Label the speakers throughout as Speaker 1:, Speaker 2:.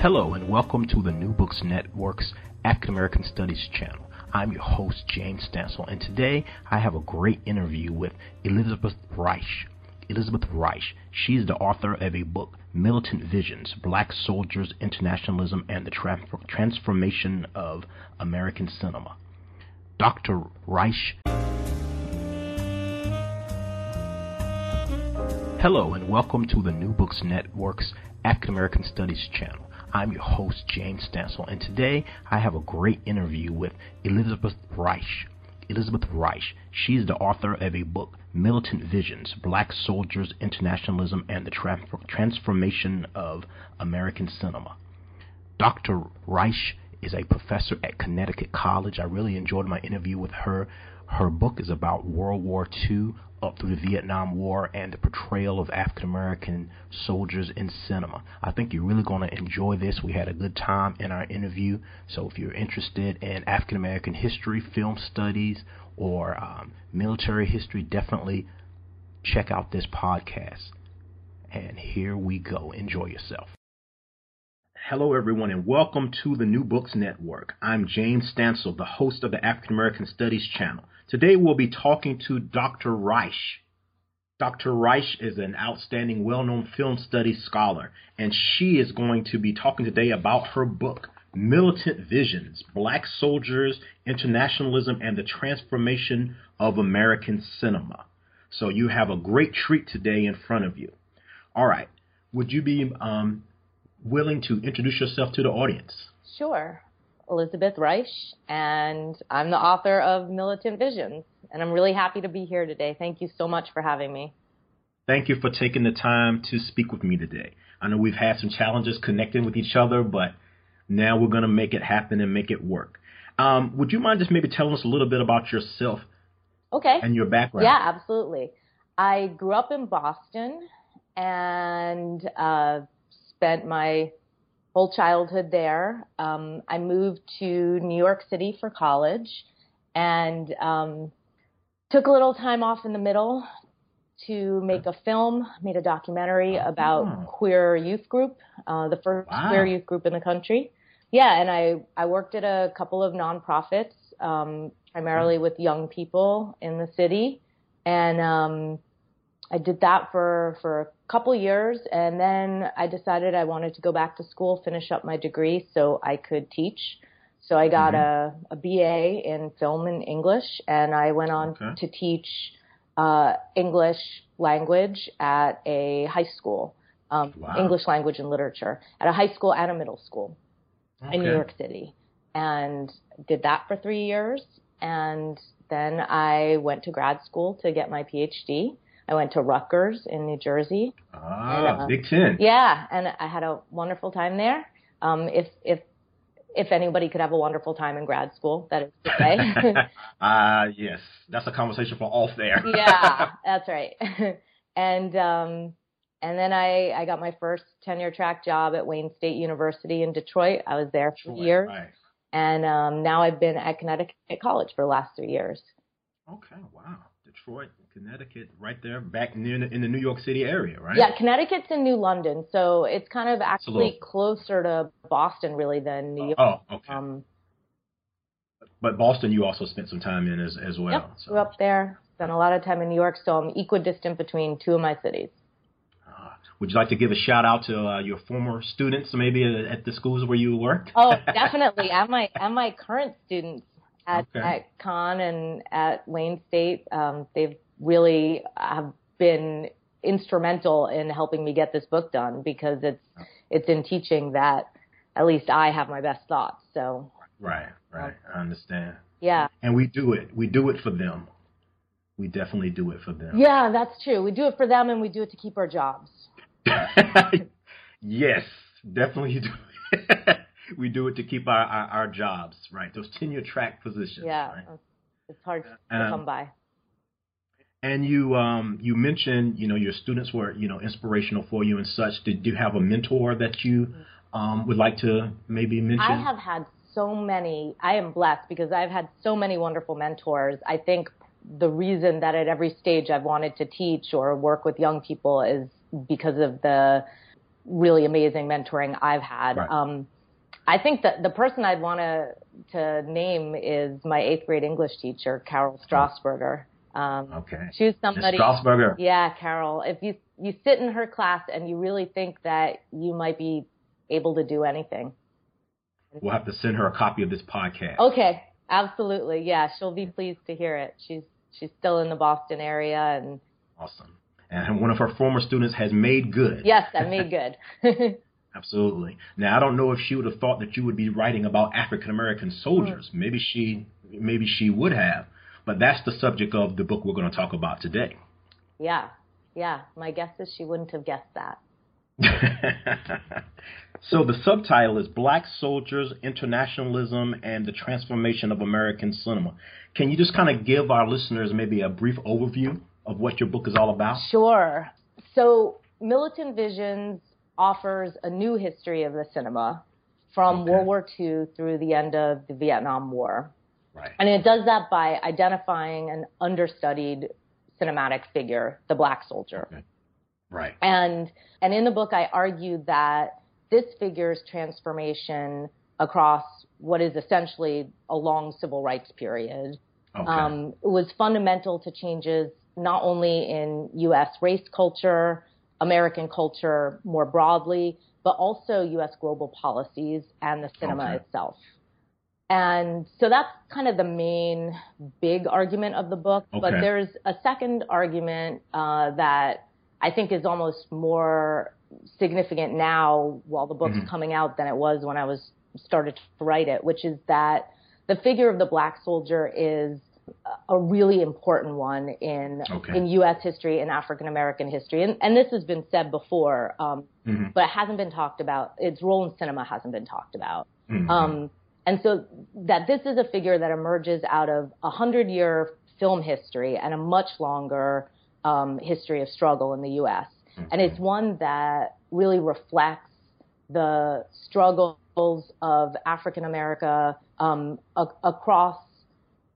Speaker 1: Hello, and welcome to the New Books Network's African American Studies channel. I'm your host, James Stansel, and today I have a great interview with Elizabeth Reich. Elizabeth Reich. She's the author of a book, Militant Visions Black Soldiers, Internationalism, and the Tra- Transformation of American Cinema. Dr. Reich. Hello, and welcome to the New Books Network's African American Studies channel. I'm your host, James Stansel, and today I have a great interview with Elizabeth Reich. Elizabeth Reich. She's the author of a book, Militant Visions Black Soldiers, Internationalism, and the Tra- Transformation of American Cinema. Dr. Reich is a professor at Connecticut College. I really enjoyed my interview with her. Her book is about World War II up through the Vietnam War and the portrayal of African American soldiers in cinema. I think you're really going to enjoy this. We had a good time in our interview. So if you're interested in African American history, film studies, or um, military history, definitely check out this podcast. And here we go. Enjoy yourself. Hello, everyone, and welcome to the New Books Network. I'm James Stansel, the host of the African American Studies channel. Today we'll be talking to Dr. Reich. Dr. Reich is an outstanding, well known film studies scholar, and she is going to be talking today about her book, Militant Visions Black Soldiers, Internationalism, and the Transformation of American Cinema. So you have a great treat today in front of you. All right. Would you be um, willing to introduce yourself to the audience?
Speaker 2: Sure. Elizabeth Reich, and I'm the author of Militant Visions. And I'm really happy to be here today. Thank you so much for having me.
Speaker 1: Thank you for taking the time to speak with me today. I know we've had some challenges connecting with each other, but now we're going to make it happen and make it work. Um, would you mind just maybe telling us a little bit about yourself?
Speaker 2: Okay.
Speaker 1: And your background?
Speaker 2: Yeah, absolutely. I grew up in Boston and uh, spent my whole childhood there. Um, I moved to New York City for college and um, took a little time off in the middle to make a film, made a documentary about oh. queer youth group, uh, the first wow. queer youth group in the country. Yeah, and I, I worked at a couple of nonprofits, um, primarily with young people in the city. And um, I did that for, for a couple years and then I decided I wanted to go back to school, finish up my degree so I could teach. So I got mm-hmm. a, a BA in film and English and I went on okay. to teach uh, English language at a high school, um, wow. English language and literature at a high school and a middle school okay. in New York City. And did that for three years. And then I went to grad school to get my PhD. I went to Rutgers in New Jersey.
Speaker 1: Ah, and, uh, Big Ten.
Speaker 2: Yeah, and I had a wonderful time there. Um, if if if anybody could have a wonderful time in grad school, that is to say.
Speaker 1: uh, yes, that's a conversation for off there.
Speaker 2: yeah, that's right. and um, and then I I got my first tenure track job at Wayne State University in Detroit. I was there for Detroit, years, right. and um, now I've been at Connecticut College for the last three years.
Speaker 1: Okay, wow. Detroit, Connecticut, right there, back near the, in the New York City area, right?
Speaker 2: Yeah, Connecticut's in New London, so it's kind of actually closer to Boston, really, than New York.
Speaker 1: Oh, okay. Um, but Boston, you also spent some time in as as well.
Speaker 2: Yep, so. grew up there, spent a lot of time in New York, so I'm equidistant between two of my cities.
Speaker 1: Uh, would you like to give a shout out to uh, your former students, maybe at the schools where you worked?
Speaker 2: Oh, definitely, and my and my current students at, okay. at Conn and at Wayne State. Um, they've really have been instrumental in helping me get this book done because it's it's in teaching that at least I have my best thoughts. So
Speaker 1: right, right, I understand.
Speaker 2: Yeah,
Speaker 1: and we do it. We do it for them. We definitely do it for them.
Speaker 2: Yeah, that's true. We do it for them, and we do it to keep our jobs.
Speaker 1: yes, definitely do. we do it to keep our, our, our jobs, right? Those tenure track positions.
Speaker 2: Yeah,
Speaker 1: right?
Speaker 2: it's hard to um, come by.
Speaker 1: And you um, you mentioned you know your students were you know inspirational for you and such. Did you have a mentor that you um, would like to maybe mention? I
Speaker 2: have had so many. I am blessed because I've had so many wonderful mentors. I think the reason that at every stage I've wanted to teach or work with young people is because of the really amazing mentoring I've had.
Speaker 1: Right.
Speaker 2: Um, I think that the person I'd want to to name is my eighth grade English teacher, Carol Strasburger. Um,
Speaker 1: Okay.
Speaker 2: She's somebody.
Speaker 1: Strasburger.
Speaker 2: Yeah, Carol. If you you sit in her class and you really think that you might be able to do anything.
Speaker 1: We'll have to send her a copy of this podcast.
Speaker 2: Okay, absolutely. Yeah, she'll be pleased to hear it. She's she's still in the Boston area and
Speaker 1: Awesome. And one of her former students has made good.
Speaker 2: yes, that made good.
Speaker 1: Absolutely. Now I don't know if she would have thought that you would be writing about African American soldiers. Maybe she maybe she would have. But that's the subject of the book we're going to talk about today.
Speaker 2: yeah. Yeah, my guess is she wouldn't have guessed that.
Speaker 1: so the subtitle is Black Soldiers, Internationalism, and the Transformation of American Cinema. Can you just kind of give our listeners maybe a brief overview of what your book is all about?
Speaker 2: Sure. So, Militant Visions offers a new history of the cinema from
Speaker 1: Okay.
Speaker 2: World War II through the end of the Vietnam War.
Speaker 1: Right.
Speaker 2: And it does that by identifying an understudied cinematic figure, the black soldier.
Speaker 1: Right.
Speaker 2: And and in the book I argue that this figure's transformation across what is essentially a long civil rights period
Speaker 1: Okay.
Speaker 2: um, was fundamental to changes not only in U.S. race culture, American culture more broadly, but also U.S. global policies and the cinema
Speaker 1: Okay.
Speaker 2: itself. And so that's kind of the main big argument of the book. But there's a second argument uh, that I think is almost more significant now while the book's
Speaker 1: Mhm.
Speaker 2: coming out than it was when I was started to write it, which is that the figure of the black soldier is a really important one in
Speaker 1: Okay.
Speaker 2: in U.S. history and African American history, and, and this has been said before, um,
Speaker 1: Mhm.
Speaker 2: but it hasn't been talked about. Its role in cinema hasn't been talked about.
Speaker 1: Mhm.
Speaker 2: Um, and so that this is a figure that emerges out of a hundred year film history and a much longer um, history of struggle in the U.S. And it's one that really reflects the struggles of African America um, a- across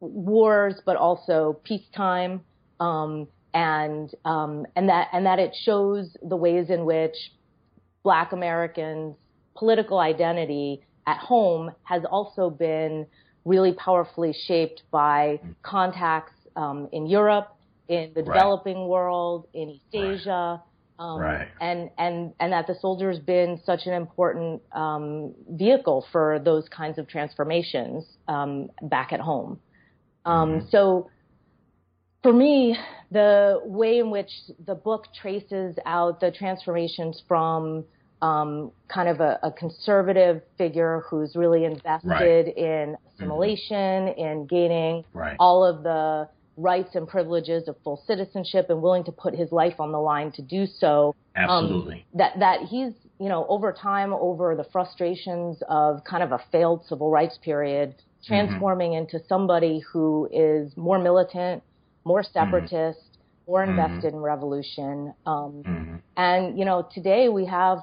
Speaker 2: wars, but also peacetime, um, and um, and that and that it shows the ways in which Black Americans' political identity at home has also been really powerfully shaped by contacts um, in Europe, in the
Speaker 1: Right.
Speaker 2: developing world, in East. Asia, um,
Speaker 1: Right.
Speaker 2: and and and that the soldier's been such an important um, vehicle for those kinds of transformations um, back at home. Um,
Speaker 1: Mhm.
Speaker 2: So for me, the way in which the book traces out the transformations from um, kind of a, a conservative figure who's really invested in assimilation, in gaining
Speaker 1: Right.
Speaker 2: all of the rights and privileges of full citizenship and willing to put his life on the line to do so. um,
Speaker 1: Absolutely.
Speaker 2: that that he's you know over time over the frustrations of kind of a failed civil rights period transforming into somebody who is more militant, more separatist, more invested in revolution. Um, and you know today we have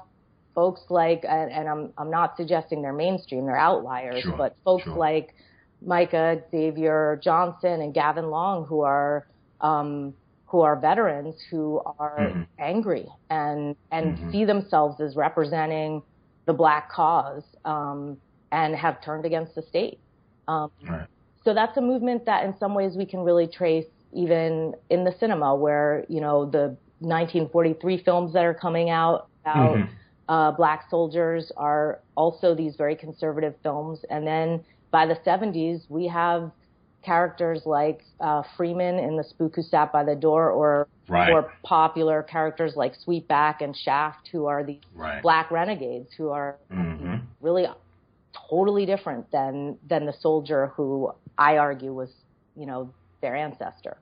Speaker 2: folks like and, and I'm I'm not suggesting they're mainstream, they're outliers,
Speaker 1: Sure,
Speaker 2: but folks
Speaker 1: sure.
Speaker 2: like Micah Xavier Johnson and Gavin Long who are um, who are veterans who are
Speaker 1: Mhm.
Speaker 2: angry and and
Speaker 1: Mhm.
Speaker 2: see themselves as representing the black cause um, and have turned against the state. Um,
Speaker 1: Right.
Speaker 2: so that's a movement that in some ways we can really trace even in the cinema where you know the 1943 films that are coming out about
Speaker 1: Mhm.
Speaker 2: Uh, black soldiers are also these very conservative films and then by the 70s we have characters like uh, Freeman in The Spook Who Sat by the Door or
Speaker 1: Right.
Speaker 2: or popular characters like Sweetback and Shaft who are these
Speaker 1: Right.
Speaker 2: black renegades who are
Speaker 1: Mhm.
Speaker 2: really totally different than than the soldier who I argue was, you know, their ancestor.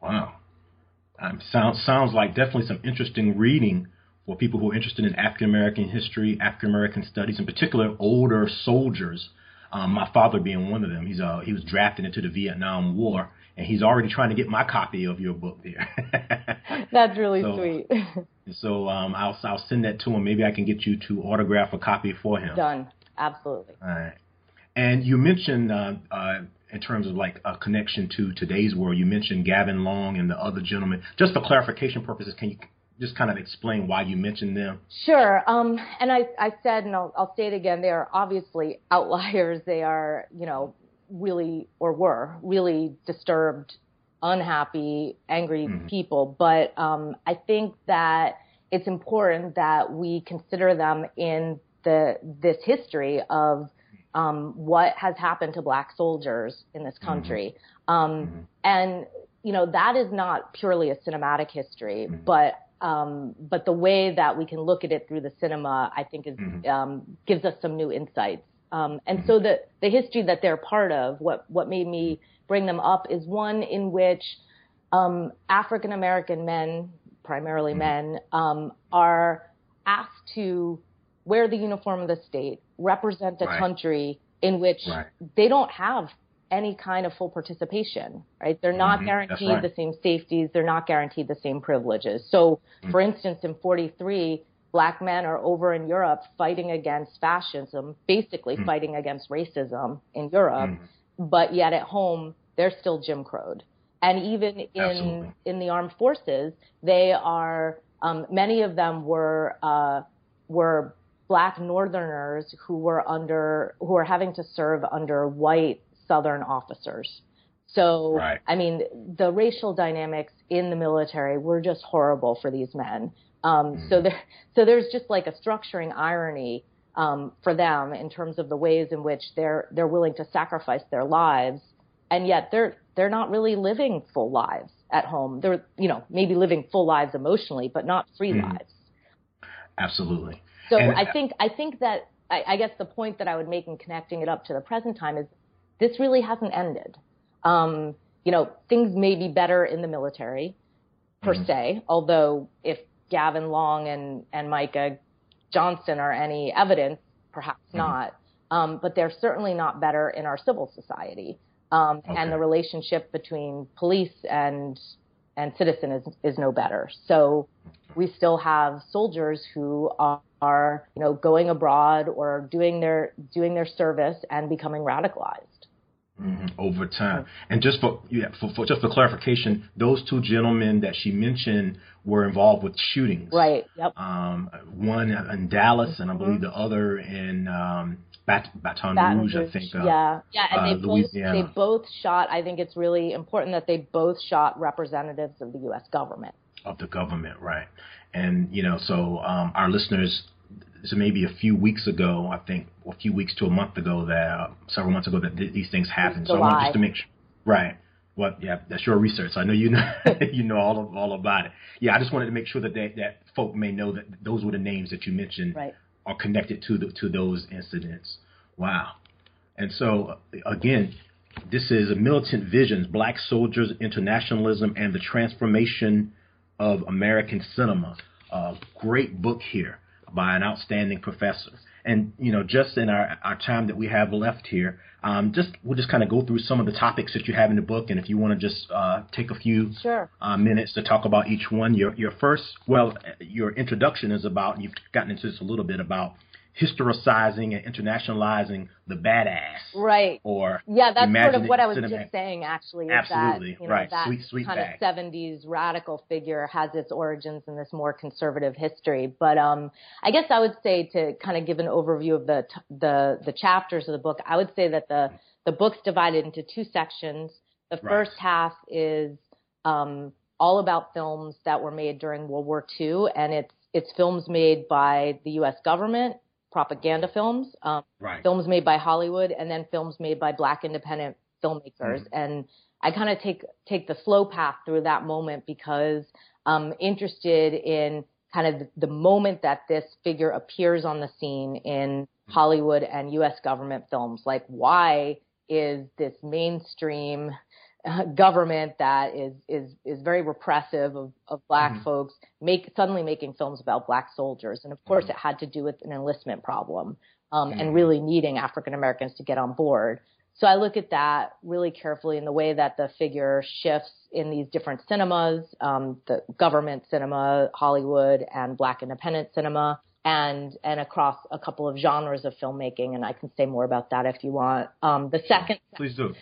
Speaker 1: Wow. Um, sounds sounds like definitely some interesting reading for people who are interested in African American history, African American studies, in particular older soldiers. Um, my father being one of them. He's uh, he was drafted into the Vietnam War, and he's already trying to get my copy of your book there.
Speaker 2: That's really
Speaker 1: So-
Speaker 2: sweet.
Speaker 1: so um, I'll I'll send that to him. Maybe I can get you to autograph a copy for him.
Speaker 2: Done. Absolutely.
Speaker 1: All right. And you mentioned, uh, uh, in terms of like a connection to today's world, you mentioned Gavin Long and the other gentleman. Just for clarification purposes, can you just kind of explain why you mentioned them?
Speaker 2: Sure. Um, and I, I said, and I'll, I'll say it again, they are obviously outliers. They are, you know, really, or were really disturbed, unhappy, angry mm-hmm. people. But um, I think that it's important that we consider them in the this history of um, what has happened to black soldiers in this mm-hmm. country. Mm-hmm. Um, mm-hmm. And you know that is not purely a cinematic history, mm-hmm. but um, but the way that we can look at it through the cinema, I think, is mm-hmm. um, gives us some new insights. Um, and mm-hmm. so the the history that they're part of, what what made me bring them up, is one in which um, African American men, primarily mm-hmm. men, um, are asked to wear the uniform of the state, represent a right. country in which right. they don't have any kind of full participation, right? They're not mm-hmm. guaranteed right. the same safeties. They're not guaranteed the same privileges. So, mm-hmm. for instance, in 43, black men are over in Europe fighting against fascism, basically mm-hmm. fighting against racism in Europe, mm-hmm. but yet at home, they're still Jim Crowed. And even in, Absolutely. in the armed forces, they are, um, many of them were, uh, were black northerners who were under, who were having to serve under white Southern officers. So, right. I mean, the racial dynamics in the military were just horrible for these men. Um, mm. So there, so there's just like a structuring irony um, for them in terms of the ways in which they're they're willing to sacrifice their lives, and yet they're they're not really living full lives at home. They're you know maybe living full lives emotionally, but not free mm. lives.
Speaker 1: Absolutely.
Speaker 2: So and, I think I think that I, I guess the point that I would make in connecting it up to the present time is this really hasn't ended. Um, you know, things may be better in the military per mm-hmm. se, although if Gavin Long and, and Micah Johnson are any evidence, perhaps mm-hmm. not. Um, but they're certainly not better in our civil society. Um, okay. And the relationship between police and and citizen is is no better. So we still have soldiers who are, are you know going abroad or doing their doing their service and becoming radicalized.
Speaker 1: Mm-hmm. Over time, and just for yeah, for, for, just for clarification, those two gentlemen that she mentioned were involved with shootings.
Speaker 2: Right. Yep.
Speaker 1: Um, one in Dallas, mm-hmm. and I mm-hmm. believe the other in um, Bat- Baton, Baton Rouge, Rouge, I think.
Speaker 2: Uh, yeah, yeah, and uh, they both they both shot. I think it's really important that they both shot representatives of the U.S. government.
Speaker 1: Of the government, right? And you know, so um, our listeners so maybe a few weeks ago, I think, a few weeks to a month ago, that uh, several months ago, that th- these things happened. So I want just to make sure, right? Well, yeah, that's your research. I know you know you know all of, all about it. Yeah, I just wanted to make sure that they, that folk may know that those were the names that you mentioned
Speaker 2: right.
Speaker 1: are connected to the, to those incidents. Wow. And so again, this is militant visions, black soldiers, internationalism, and the transformation of American cinema. Uh, great book here by an outstanding professor. And you know, just in our, our time that we have left here, um, just we'll just kind of go through some of the topics that you have in the book, and if you want to just uh, take a few
Speaker 2: sure.
Speaker 1: uh, minutes to talk about each one. Your your first, well, your introduction is about you've gotten into this a little bit about historicizing and internationalizing the badass.
Speaker 2: Right.
Speaker 1: Or
Speaker 2: yeah, that's sort of what I was just saying. Actually,
Speaker 1: absolutely
Speaker 2: that, you
Speaker 1: know, right.
Speaker 2: That
Speaker 1: sweet, sweet
Speaker 2: kind
Speaker 1: bag.
Speaker 2: of '70s radical figure has its origins in this more conservative history. But um, I guess I would say to kind of give an overview of the the the chapters of the book, I would say that the the book's divided into two sections. The first right. half is um, all about films that were made during World War II, and it's it's films made by the U.S. government propaganda films, um,
Speaker 1: right.
Speaker 2: films made by Hollywood, and then films made by black independent filmmakers. Mm-hmm. And I kind of take take the slow path through that moment because I'm interested in kind of the moment that this figure appears on the scene in Hollywood and U.S. government films. Like, why is this mainstream government that is is is very repressive of, of black mm-hmm. folks make suddenly making films about black soldiers and of course mm-hmm. it had to do with an enlistment problem um, mm-hmm. and really needing African Americans to get on board so I look at that really carefully in the way that the figure shifts in these different cinemas um, the government cinema Hollywood and black independent cinema and and across a couple of genres of filmmaking, and I can say more about that if you want. Um, the second,
Speaker 1: please do.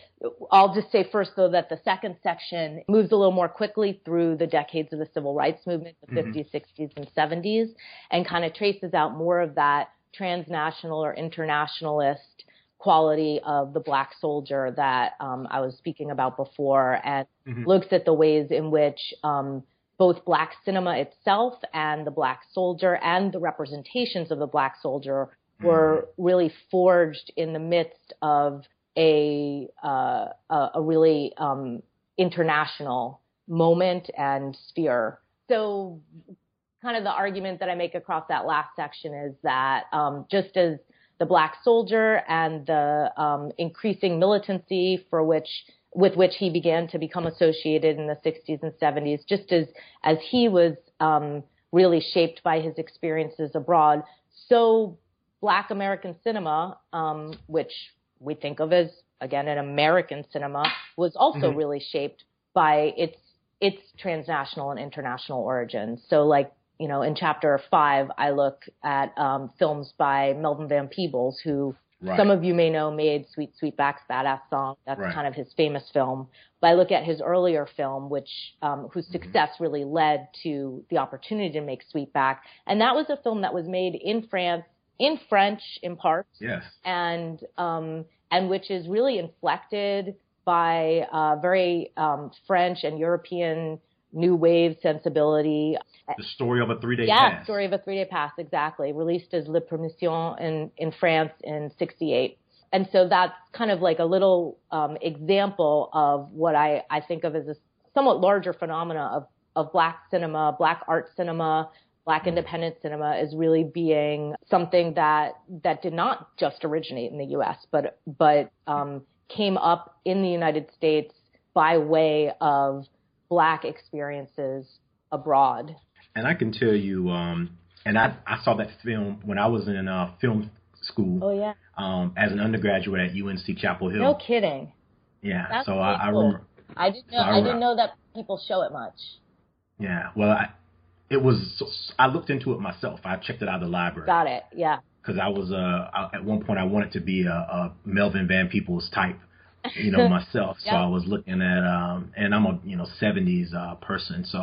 Speaker 2: I'll just say first though that the second section moves a little more quickly through the decades of the civil rights movement, the mm-hmm. 50s, 60s, and 70s, and kind of traces out more of that transnational or internationalist quality of the black soldier that um, I was speaking about before, and mm-hmm. looks at the ways in which um, both black cinema itself and the black soldier and the representations of the black soldier were mm-hmm. really forged in the midst of a uh, a, really um, international moment and sphere. So, kind of the argument that I make across that last section is that um, just as the black soldier and the um, increasing militancy for which with which he began to become associated in the 60s and 70s, just as as he was um, really shaped by his experiences abroad. So, Black American cinema, um, which we think of as again an American cinema, was also mm-hmm. really shaped by its its transnational and international origins. So, like you know, in chapter five, I look at um, films by Melvin Van Peebles, who Right. Some of you may know made Sweet Sweetback's Badass Song. That's right. kind of his famous film. But I look at his earlier film, which um, whose mm-hmm. success mm-hmm. really led to the opportunity to make Sweetback, and that was a film that was made in France, in French in part.
Speaker 1: Yes.
Speaker 2: And um, and which is really inflected by uh, very um, French and European new wave sensibility.
Speaker 1: The story of a three day
Speaker 2: yeah,
Speaker 1: pass.
Speaker 2: story of a three day pass, exactly. Released as Le Permission in, in France in 68. And so that's kind of like a little um, example of what I, I think of as a somewhat larger phenomena of, of black cinema, black art cinema, black mm-hmm. independent cinema is really being something that that did not just originate in the U.S. but but um, came up in the United States by way of black experiences abroad.
Speaker 1: And I can tell you, um, and I, I saw that film when I was in uh, film school.
Speaker 2: Oh yeah.
Speaker 1: Um, as an undergraduate at UNC Chapel Hill.
Speaker 2: No kidding.
Speaker 1: Yeah.
Speaker 2: That's
Speaker 1: so
Speaker 2: really
Speaker 1: I, I
Speaker 2: cool.
Speaker 1: remember.
Speaker 2: I didn't know. So I, I, didn't know that people show it much.
Speaker 1: Yeah. Well, I, it was. I looked into it myself. I checked it out of the library.
Speaker 2: Got it. Yeah.
Speaker 1: Because I was uh, I, at one point I wanted to be a, a Melvin Van Peebles type you know myself. So I was looking at, um, and I'm a you know 70s uh, person, so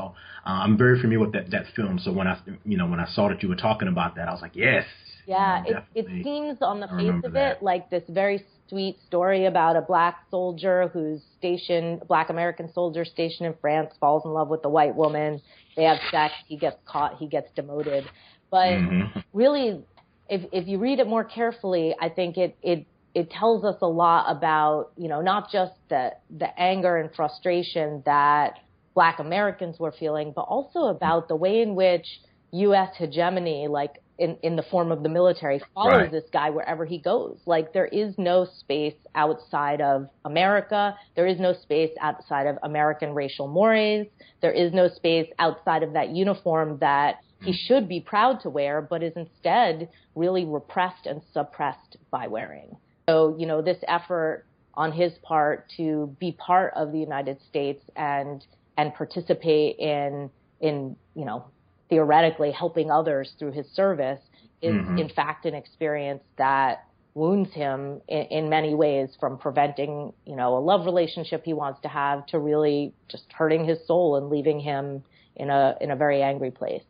Speaker 1: uh, I'm very familiar with that that film. So when I you know when I saw that you were talking about that, I was like, yes.
Speaker 2: Yeah, it, it seems on the face of that. it like this very sweet story about a black soldier who's stationed, black American soldier stationed in France, falls in love with a white woman. They have sex. He gets caught. He gets demoted. But mm-hmm. really, if if you read it more carefully, I think it it it tells us a lot about, you know, not just the, the anger and frustration that black Americans were feeling, but also about the way in which U.S. hegemony, like in, in the form of the military, follows right. this guy wherever he goes. Like there is no space outside of America. There is no space outside of American racial mores. There is no space outside of that uniform that he should be proud to wear, but is instead really repressed and suppressed by wearing. So, you know, this effort on his part to be part of the United States and and participate in in you know theoretically helping others through his service is mm-hmm. in fact an experience that wounds him in, in, many ways from preventing you know a love relationship he wants to have to really just hurting his soul and leaving him in a in a very angry place.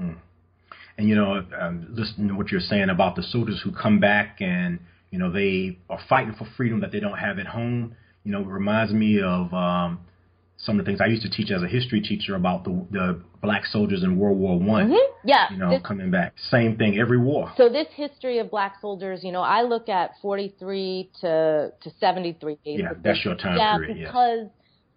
Speaker 1: Mm. And you know, um, listening to what you're saying about the soldiers who come back and you know, they are fighting for freedom that they don't have at home. You know, it reminds me of um, some of the things I used to teach as a history teacher about the, the black soldiers in World War One.
Speaker 2: Mm-hmm. Yeah,
Speaker 1: you know, this, coming back. Same thing every war.
Speaker 2: So this history of black soldiers, you know, I look at 43 to to 73.
Speaker 1: Yeah, that's your time
Speaker 2: yeah,
Speaker 1: period.
Speaker 2: Yeah, because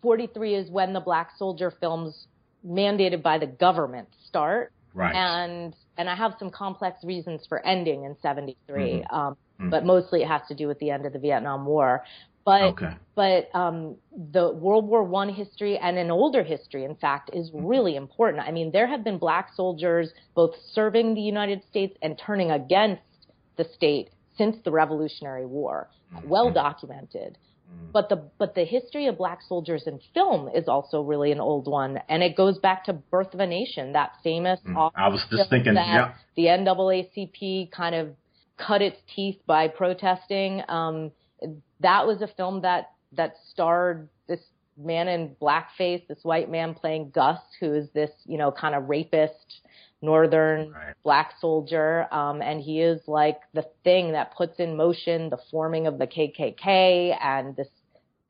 Speaker 2: 43 is when the black soldier films mandated by the government start.
Speaker 1: Right.
Speaker 2: And and I have some complex reasons for ending in 73. Mm-hmm. Um, mm. but mostly it has to do with the end of the Vietnam War. But
Speaker 1: okay.
Speaker 2: but um, the World War One history and an older history, in fact, is mm-hmm. really important. I mean, there have been black soldiers both serving the United States and turning against the state since the Revolutionary War, mm-hmm. well documented. Mm. But the but the history of black soldiers in film is also really an old one, and it goes back to Birth of a Nation, that famous.
Speaker 1: Mm. I was just thinking, yeah.
Speaker 2: The NAACP kind of cut its teeth by protesting. Um, that was a film that that starred this man in blackface, this white man playing Gus, who is this you know kind of rapist northern right. black soldier, um, and he is like the thing that puts in motion the forming of the KKK and this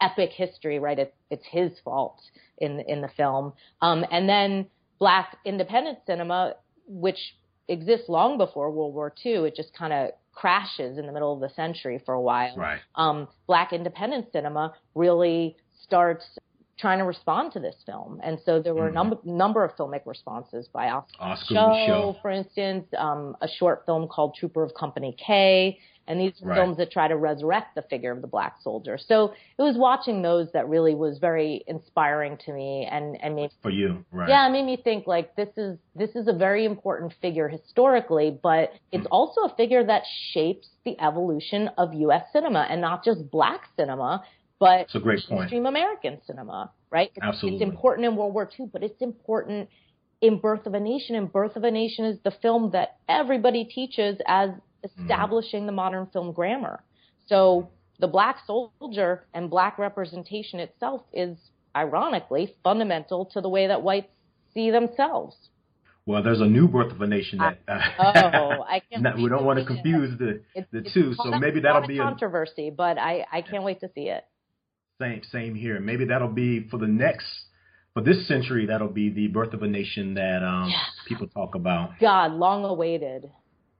Speaker 2: epic history. Right, it's it's his fault in in the film, um, and then black independent cinema, which exists long before World War II. It just kind of crashes in the middle of the century for a while.
Speaker 1: Right.
Speaker 2: Um, black independent cinema really starts trying to respond to this film. And so there were mm-hmm. a number, number of filmic responses by Oscar,
Speaker 1: Oscar Micheaux,
Speaker 2: for instance, um, a short film called Trooper of Company K. And these are right. films that try to resurrect the figure of the black soldier. So it was watching those that really was very inspiring to me and, and made
Speaker 1: for you, right?
Speaker 2: Yeah, it made me think like this is this is a very important figure historically, but it's mm. also a figure that shapes the evolution of U.S. cinema and not just black cinema but
Speaker 1: it's a great point.
Speaker 2: mainstream American cinema, right?
Speaker 1: It's, Absolutely.
Speaker 2: It's important in World War II, but it's important in Birth of a Nation. And Birth of a Nation is the film that everybody teaches as establishing mm. the modern film grammar. So the black soldier and black representation itself is ironically fundamental to the way that whites see themselves.
Speaker 1: Well, there's a new Birth of a Nation that uh,
Speaker 2: oh, I can't.
Speaker 1: not, we don't want to confuse the it's, the it's two, so maybe that'll be
Speaker 2: a controversy. but I I can't wait to see it.
Speaker 1: Same same here. Maybe that'll be for the next for this century. That'll be the Birth of a Nation that um, yeah. people talk about.
Speaker 2: God, long awaited.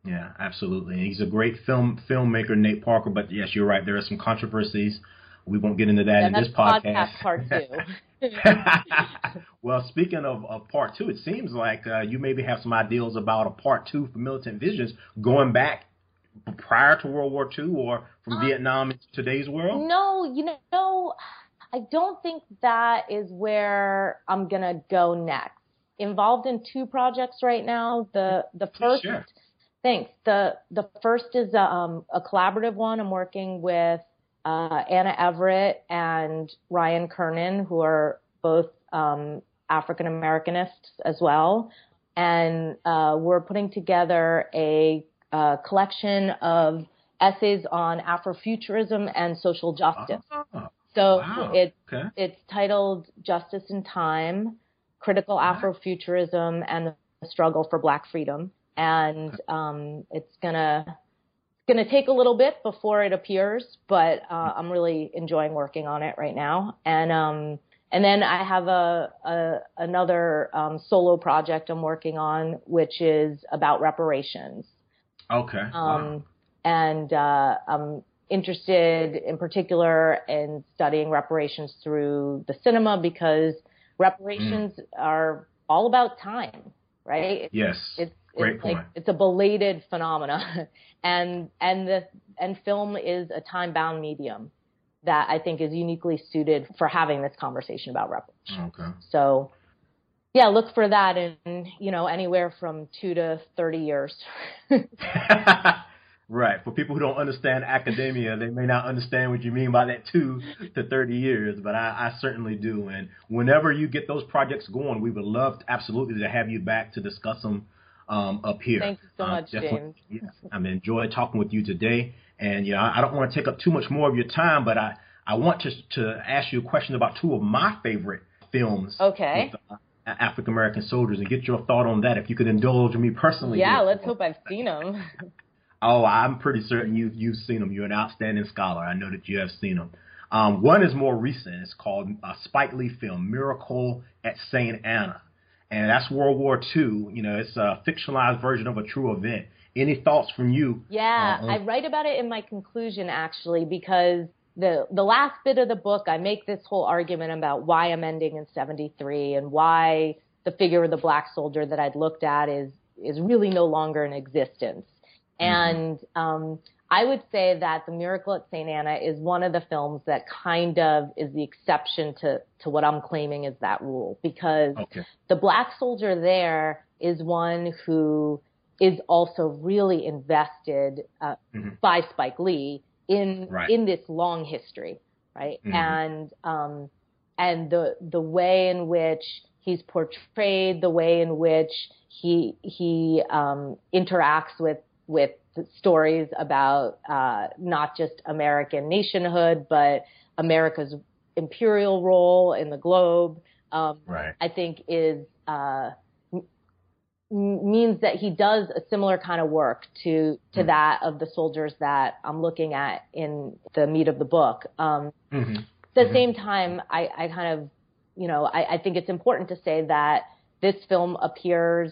Speaker 1: Yeah, absolutely. He's a great film filmmaker, Nate Parker. But yes, you're right. There are some controversies. We won't get into that
Speaker 2: yeah,
Speaker 1: in this podcast.
Speaker 2: podcast part two.
Speaker 1: well, speaking of, of, part two, it seems like uh, you maybe have some ideals about a part two for Militant Visions going back prior to World War II or from uh, Vietnam into today's world.
Speaker 2: No, you know, I don't think that is where I'm gonna go next. Involved in two projects right now. The the first.
Speaker 1: Sure.
Speaker 2: Thanks. The the first is a, um, a collaborative one. I'm working with uh, Anna Everett and Ryan Kernan, who are both um, African Americanists as well. And uh, we're putting together a, a, uh, collection of essays on Afrofuturism and social justice.
Speaker 1: Oh,
Speaker 2: so
Speaker 1: wow.
Speaker 2: it's
Speaker 1: okay.
Speaker 2: it's titled Justice in Time: Critical Afrofuturism and the Struggle for Black Freedom. And um, it's gonna going to take a little bit before it appears, but uh, I'm really enjoying working on it right now. And um, and then I have a, a another um, solo project I'm working on, which is about reparations.
Speaker 1: Okay.
Speaker 2: Um, wow. And uh, I'm interested in particular in studying reparations through the cinema because reparations mm. are all about time, right?
Speaker 1: Yes.
Speaker 2: It's,
Speaker 1: Great
Speaker 2: it's
Speaker 1: point.
Speaker 2: Like, it's a belated phenomena, and and the and film is a time bound medium that I think is uniquely suited for having this conversation about reparations.
Speaker 1: Okay.
Speaker 2: So, yeah, look for that in you know anywhere from two to thirty years.
Speaker 1: right. For people who don't understand academia, they may not understand what you mean by that two to thirty years, but I, I certainly do. And whenever you get those projects going, we would love to, absolutely to have you back to discuss them um, up here.
Speaker 2: Thank you so
Speaker 1: uh,
Speaker 2: much, James.
Speaker 1: Yeah, I'm enjoying talking with you today, and you know, I don't want to take up too much more of your time, but I I want to to ask you a question about two of my favorite films.
Speaker 2: Okay.
Speaker 1: With, uh, African American soldiers and get your thought on that if you could indulge me personally.
Speaker 2: Yeah, let's hope I've seen them.
Speaker 1: oh, I'm pretty certain you you've seen them. You're an outstanding scholar. I know that you have seen them. Um, one is more recent. It's called a Spike Lee film, Miracle at St. Anna and that's World War II. You know, it's a fictionalized version of a true event. Any thoughts from you?
Speaker 2: Yeah, uh, I write about it in my conclusion actually because the the last bit of the book I make this whole argument about why I'm ending in 73 and why the figure of the black soldier that I'd looked at is is really no longer in existence. Mm-hmm. And um, I would say that The Miracle at St. Anna is one of the films that kind of is the exception to, to what I'm claiming is that rule because
Speaker 1: okay.
Speaker 2: the black soldier there is one who is also really invested uh, mm-hmm. by Spike Lee in
Speaker 1: right.
Speaker 2: in this long history. right? Mm-hmm. And um, and the the way in which he's portrayed, the way in which he he um, interacts with with stories about uh, not just American nationhood, but America's imperial role in the globe. Um,
Speaker 1: right.
Speaker 2: I think is uh, means that he does a similar kind of work to to mm that of the soldiers that I'm looking at in the meat of the book. Um, mm-hmm. At the mm-hmm. same time, I, I, kind of, you know, I, I, think it's important to say that this film appears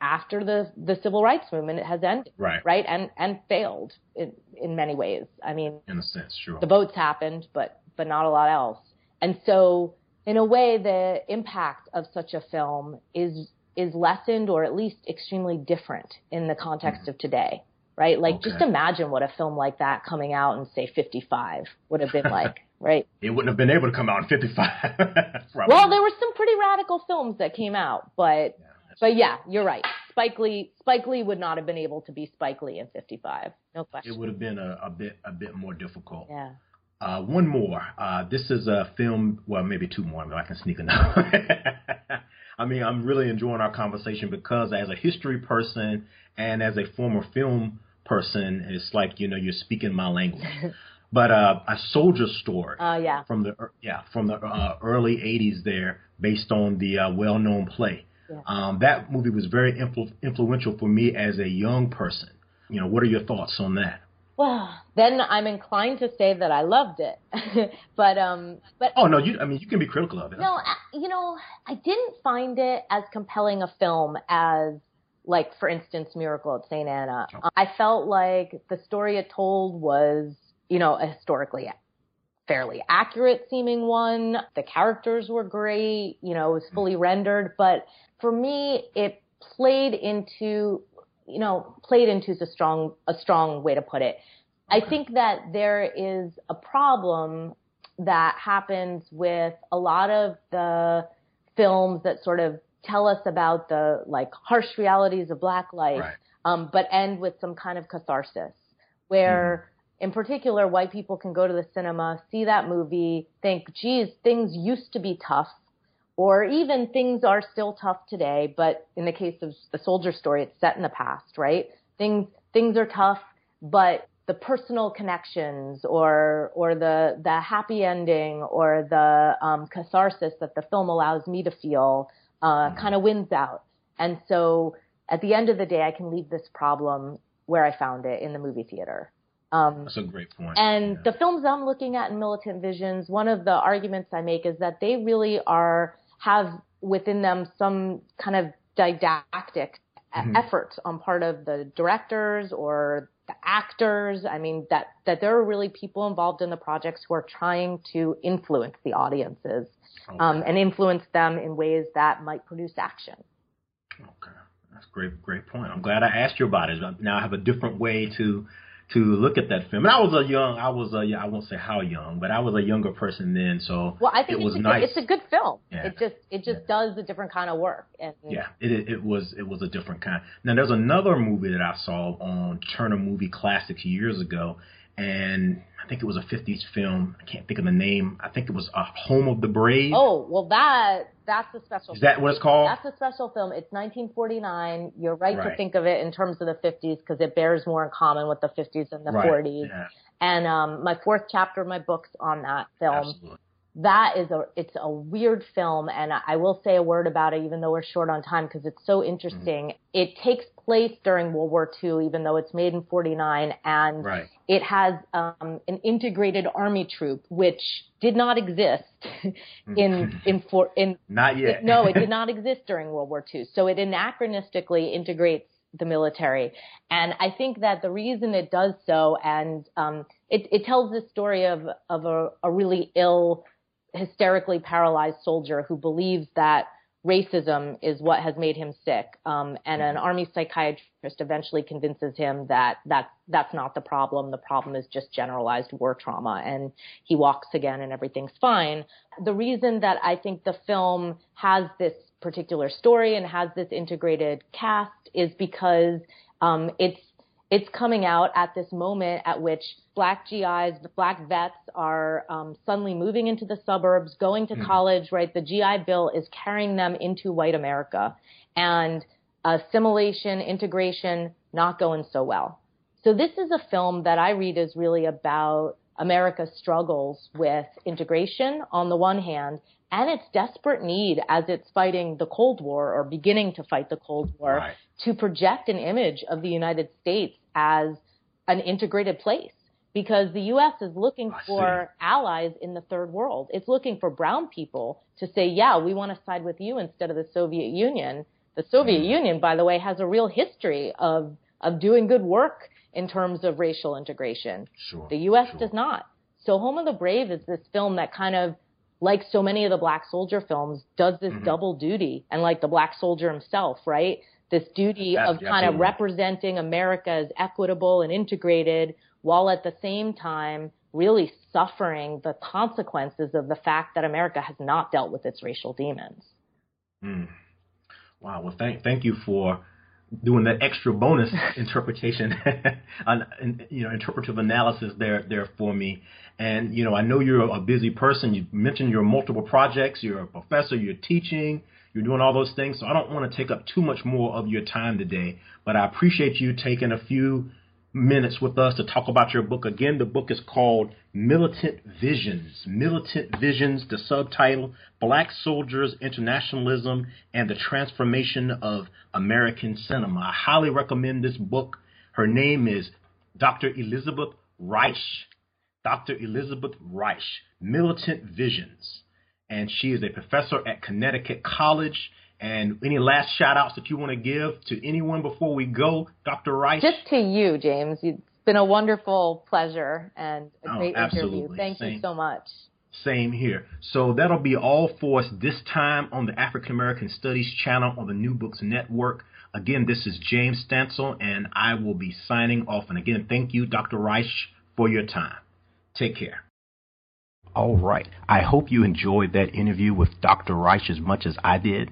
Speaker 2: after the the civil rights movement it has ended,
Speaker 1: right,
Speaker 2: right, and and failed in in many ways. I mean,
Speaker 1: in a sense, sure,
Speaker 2: the votes happened, but but not a lot else. And so, in a way, the impact of such a film is is lessened or at least extremely different in the context mm-hmm. of today, right? Like okay. just imagine what a film like that coming out in say 55 would have been like, right?
Speaker 1: It wouldn't have been able to come out in 55.
Speaker 2: well, there were some pretty radical films that came out, but but yeah, you're right. Spike Lee, Spike Lee would not have been able to be Spike Lee in 55. No question.
Speaker 1: It would have been a, a bit a bit more difficult.
Speaker 2: Yeah.
Speaker 1: Uh, one more. Uh, this is a film. Well, maybe two more. I can sneak another. I mean, I'm really enjoying our conversation because as a history person and as a former film person, it's like you know you're speaking my language. but uh, a soldier story.
Speaker 2: Oh uh, yeah.
Speaker 1: From the yeah from the uh, early '80s there, based on the uh, well-known play. Yeah. Um, that movie was very influ- influential for me as a young person. You know, what are your thoughts on that?
Speaker 2: well, then I'm inclined to say that I loved it. but um but
Speaker 1: Oh no, you I mean you can be critical of it.
Speaker 2: No, you know, I didn't find it as compelling a film as like for instance Miracle at St. Anna. Oh. I felt like the story it told was, you know, historically fairly accurate seeming one. The characters were great, you know, it was fully rendered, but for me it played into you know, played into is a strong a strong way to put it. I think that there is a problem that happens with a lot of the films that sort of tell us about the like harsh realities of black life, right. um, but end with some kind of catharsis, where mm-hmm. In particular white people can go to the cinema, see that movie, think, geez, things used to be tough or even things are still tough today, but in the case of the soldier story, it's set in the past, right? Things things are tough, but the personal connections or or the the happy ending or the um, catharsis that the film allows me to feel uh, mm-hmm. kind of wins out. And so at the end of the day, I can leave this problem where I found it in the movie theater.
Speaker 1: Um, That's a great point.
Speaker 2: And yeah. the films I'm looking at in Militant Visions, one of the arguments I make is that they really are have within them some kind of didactic mm-hmm. effort on part of the directors or the actors. I mean, that, that there are really people involved in the projects who are trying to influence the audiences okay. um, and influence them in ways that might produce action.
Speaker 1: Okay. That's a great, great point. I'm glad I asked you about it. Now I have a different way to to look at that film. And I was a young, I was a, I won't say how young, but I was a younger person then, so
Speaker 2: well, I think
Speaker 1: it was
Speaker 2: it's
Speaker 1: nice.
Speaker 2: It's a good film. Yeah. It just, it just yeah. does a different kind of work. And
Speaker 1: yeah, it, it was, it was a different kind. Now there's another movie that I saw on Turner Movie Classics years ago, and I think it was a 50s film. I can't think of the name. I think it was a Home of the Brave.
Speaker 2: Oh, well, that that's a special.
Speaker 1: Is that what it's called?
Speaker 2: That's a special film. It's 1949. You're right, right. to think of it in terms of the 50s because it bears more in common with the 50s and the
Speaker 1: right.
Speaker 2: 40s.
Speaker 1: Yeah.
Speaker 2: And um, my fourth chapter of my book's on that film.
Speaker 1: Absolutely
Speaker 2: that is a it's a weird film and I will say a word about it even though we're short on time because it's so interesting. Mm-hmm. It takes place during World War II even though it's made in 49 and
Speaker 1: right.
Speaker 2: it has um, an integrated army troop which did not exist in in for in
Speaker 1: not yet.
Speaker 2: It, no, it did not exist during World War II. So it anachronistically integrates the military. And I think that the reason it does so, and um, it, it tells the story of of a, a really ill hysterically paralyzed soldier who believes that racism is what has made him sick. Um, and an army psychiatrist eventually convinces him that that that's not the problem. The problem is just generalized war trauma. And he walks again and everything's fine. The reason that I think the film has this particular story and has this integrated cast is because um, it's it's coming out at this moment at which black GIs, black vets are um, suddenly moving into the suburbs, going to mm. college, right? The GI Bill is carrying them into white America. And assimilation, integration, not going so well. So this is a film that I read is really about America's struggles with integration on the one hand and its desperate need as it's fighting the Cold War or beginning to fight the Cold War right. to project an image of the United States as an integrated place because the U.S. is looking I for see. allies in the third world. It's looking for brown people to say, yeah, we want to side with you instead of the Soviet Union. The Soviet mm. Union, by the way, has a real history of, of doing good work in terms of racial integration.
Speaker 1: Sure,
Speaker 2: the U.S.
Speaker 1: Sure.
Speaker 2: does not. So Home of the Brave is this film that kind of like so many of the black soldier films, does this mm-hmm. double duty. And like the black soldier himself, right? This duty of kind of representing America as equitable and integrated while at the same time really suffering the consequences of the fact that America has not dealt with its racial demons.
Speaker 1: Mm. Wow. Well, thank, thank you for doing that extra bonus interpretation and you know interpretive analysis there there for me. And you know I know you're a busy person. You mentioned your multiple projects. You're a professor. You're teaching. You're doing all those things. So I don't want to take up too much more of your time today but I appreciate you taking a few minutes with us to talk about your book. Again, the book is called Militant Visions. Militant Visions, the subtitle Black Soldiers, Internationalism, and the Transformation of American Cinema. I highly recommend this book. Her name is Dr. Elizabeth Reich. Dr. Elizabeth Reich, Militant Visions. And she is a professor at Connecticut College and any last shout outs that you want to give to anyone before we go, Dr. Reich?
Speaker 2: Just to you, James. It's been a wonderful pleasure and a
Speaker 1: oh,
Speaker 2: great
Speaker 1: absolutely.
Speaker 2: interview. Thank
Speaker 1: Same.
Speaker 2: you so much.
Speaker 1: Same here. So that'll be all for us this time on the African American Studies channel on the New Books Network. Again, this is James Stansel, and I will be signing off. And again, thank you, Dr. Reich, for your time. Take care. All right. I hope you enjoyed that interview with Dr. Reich as much as I did.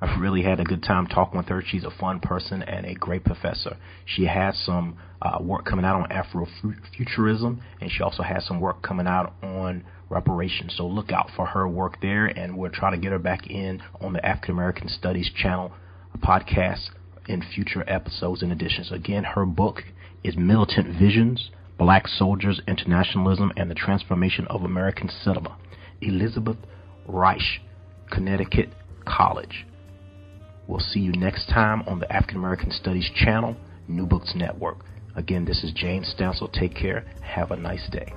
Speaker 1: I've really had a good time talking with her. She's a fun person and a great professor. She has some uh, work coming out on Afrofuturism, and she also has some work coming out on reparations. So look out for her work there, and we'll try to get her back in on the African American Studies channel podcast in future episodes and editions. Again, her book is Militant Visions Black Soldiers, Internationalism, and the Transformation of American Cinema. Elizabeth Reich, Connecticut College. We'll see you next time on the African American Studies channel, New Books Network. Again, this is James Stansel. Take care. Have a nice day.